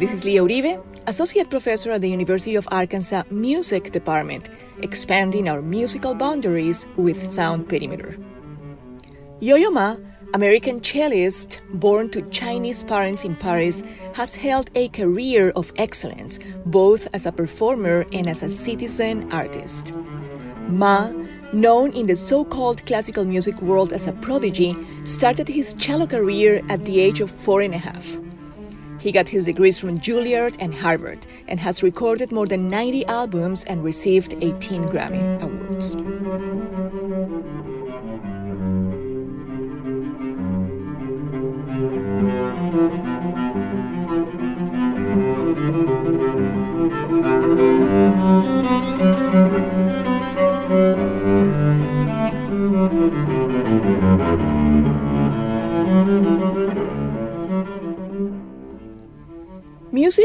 This is Lia Uribe, Associate Professor at the University of Arkansas Music Department, expanding our musical boundaries with Sound Perimeter. Yo-Yo Ma, American cellist born to Chinese parents in Paris, has held a career of excellence both as a performer and as a citizen artist. Ma known in the so called classical music world as a prodigy, started his cello career at the age of four and a half. He got his degrees from Juilliard and Harvard and has recorded more than 90 albums and received 18 Grammy Awards.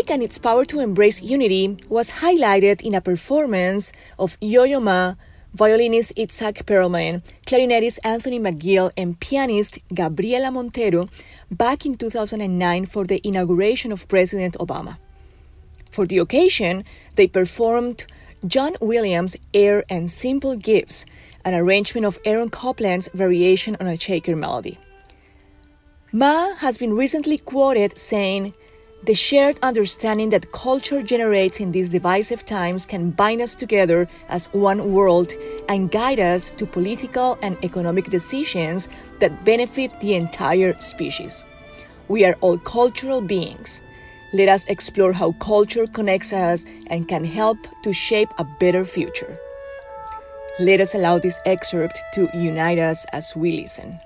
Music and its power to embrace unity was highlighted in a performance of Yo-Yo Ma, violinist Itzhak Perlman, clarinetist Anthony McGill, and pianist Gabriela Montero back in 2009 for the inauguration of President Obama. For the occasion, they performed John Williams' Air and Simple Gifts, an arrangement of Aaron Copland's variation on a shaker melody. Ma has been recently quoted saying, the shared understanding that culture generates in these divisive times can bind us together as one world and guide us to political and economic decisions that benefit the entire species. We are all cultural beings. Let us explore how culture connects us and can help to shape a better future. Let us allow this excerpt to unite us as we listen.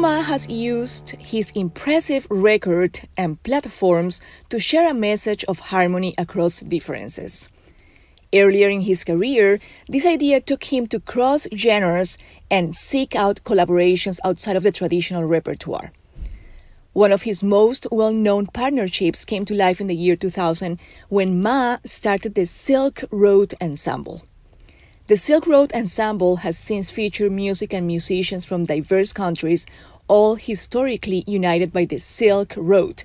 Yo-Yo Ma has used his impressive record and platforms to share a message of harmony across differences. Earlier in his career, this idea took him to cross genres and seek out collaborations outside of the traditional repertoire. One of his most well known partnerships came to life in the year 2000 when Ma started the Silk Road Ensemble. The Silk Road Ensemble has since featured music and musicians from diverse countries, all historically united by the Silk Road,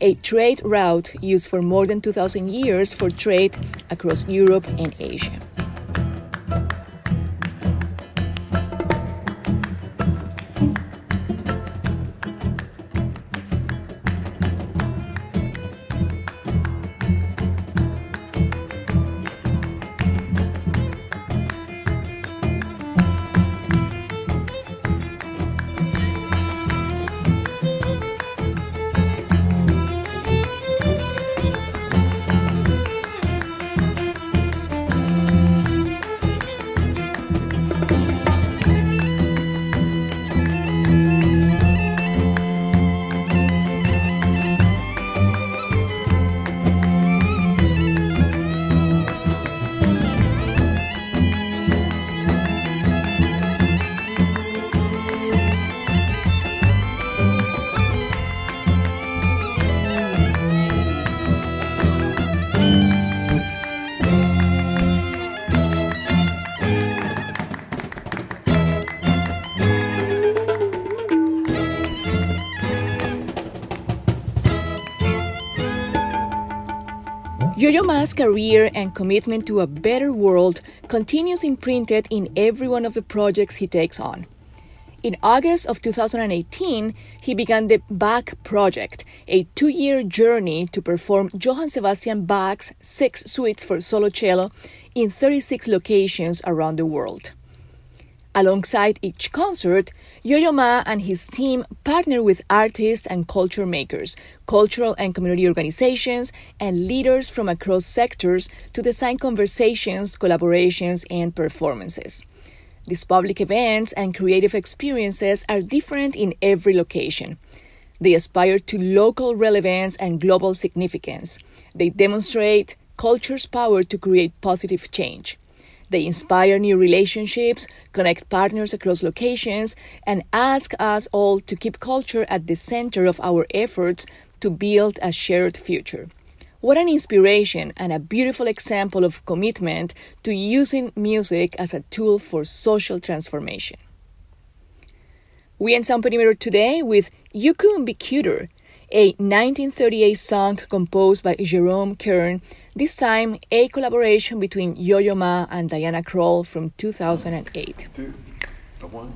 a trade route used for more than 2,000 years for trade across Europe and Asia. Yo-Yo Ma's career and commitment to a better world continues imprinted in every one of the projects he takes on. In August of 2018, he began the Bach Project, a two year journey to perform Johann Sebastian Bach's six suites for solo cello in 36 locations around the world. Alongside each concert, Yo-Yo Ma and his team partner with artists and culture makers, cultural and community organizations, and leaders from across sectors to design conversations, collaborations, and performances. These public events and creative experiences are different in every location. They aspire to local relevance and global significance. They demonstrate culture's power to create positive change. They inspire new relationships, connect partners across locations, and ask us all to keep culture at the center of our efforts to build a shared future. What an inspiration and a beautiful example of commitment to using music as a tool for social transformation. We end Sound Perimeter today with You Couldn't Be Cuter, a 1938 song composed by Jerome Kern, this time a collaboration between Yo-Yo Ma and Diana Krall from 2008.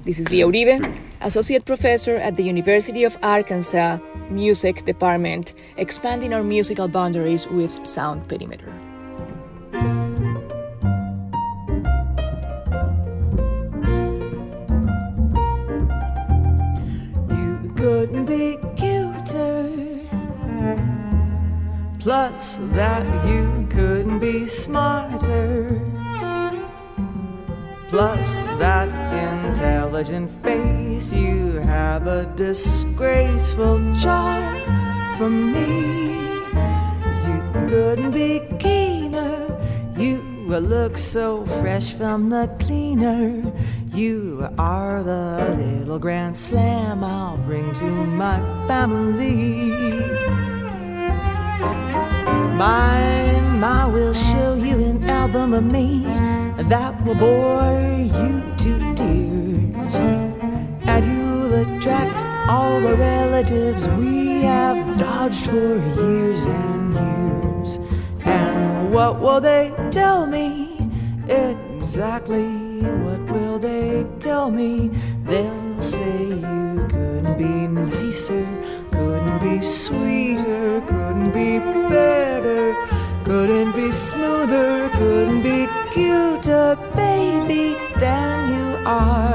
This is Lia Uribe, Associate Professor at the University of Arkansas Music Department, expanding our musical boundaries with Sound Perimeter. You couldn't be Plus, that you couldn't be smarter. Plus, that intelligent face, you have a disgraceful charm for me. You couldn't be keener. You look so fresh from the cleaner. You are the little grand slam I'll bring to my family. My, my will show you an album of me that will bore you to tears. And you'll attract all the relatives we have dodged for years and years. And what will they tell me? Exactly what will they tell me? They'll say you couldn't be nicer couldn't be sweeter, couldn't be better, harder. Couldn't be smoother, couldn't be cuter, baby, than you are.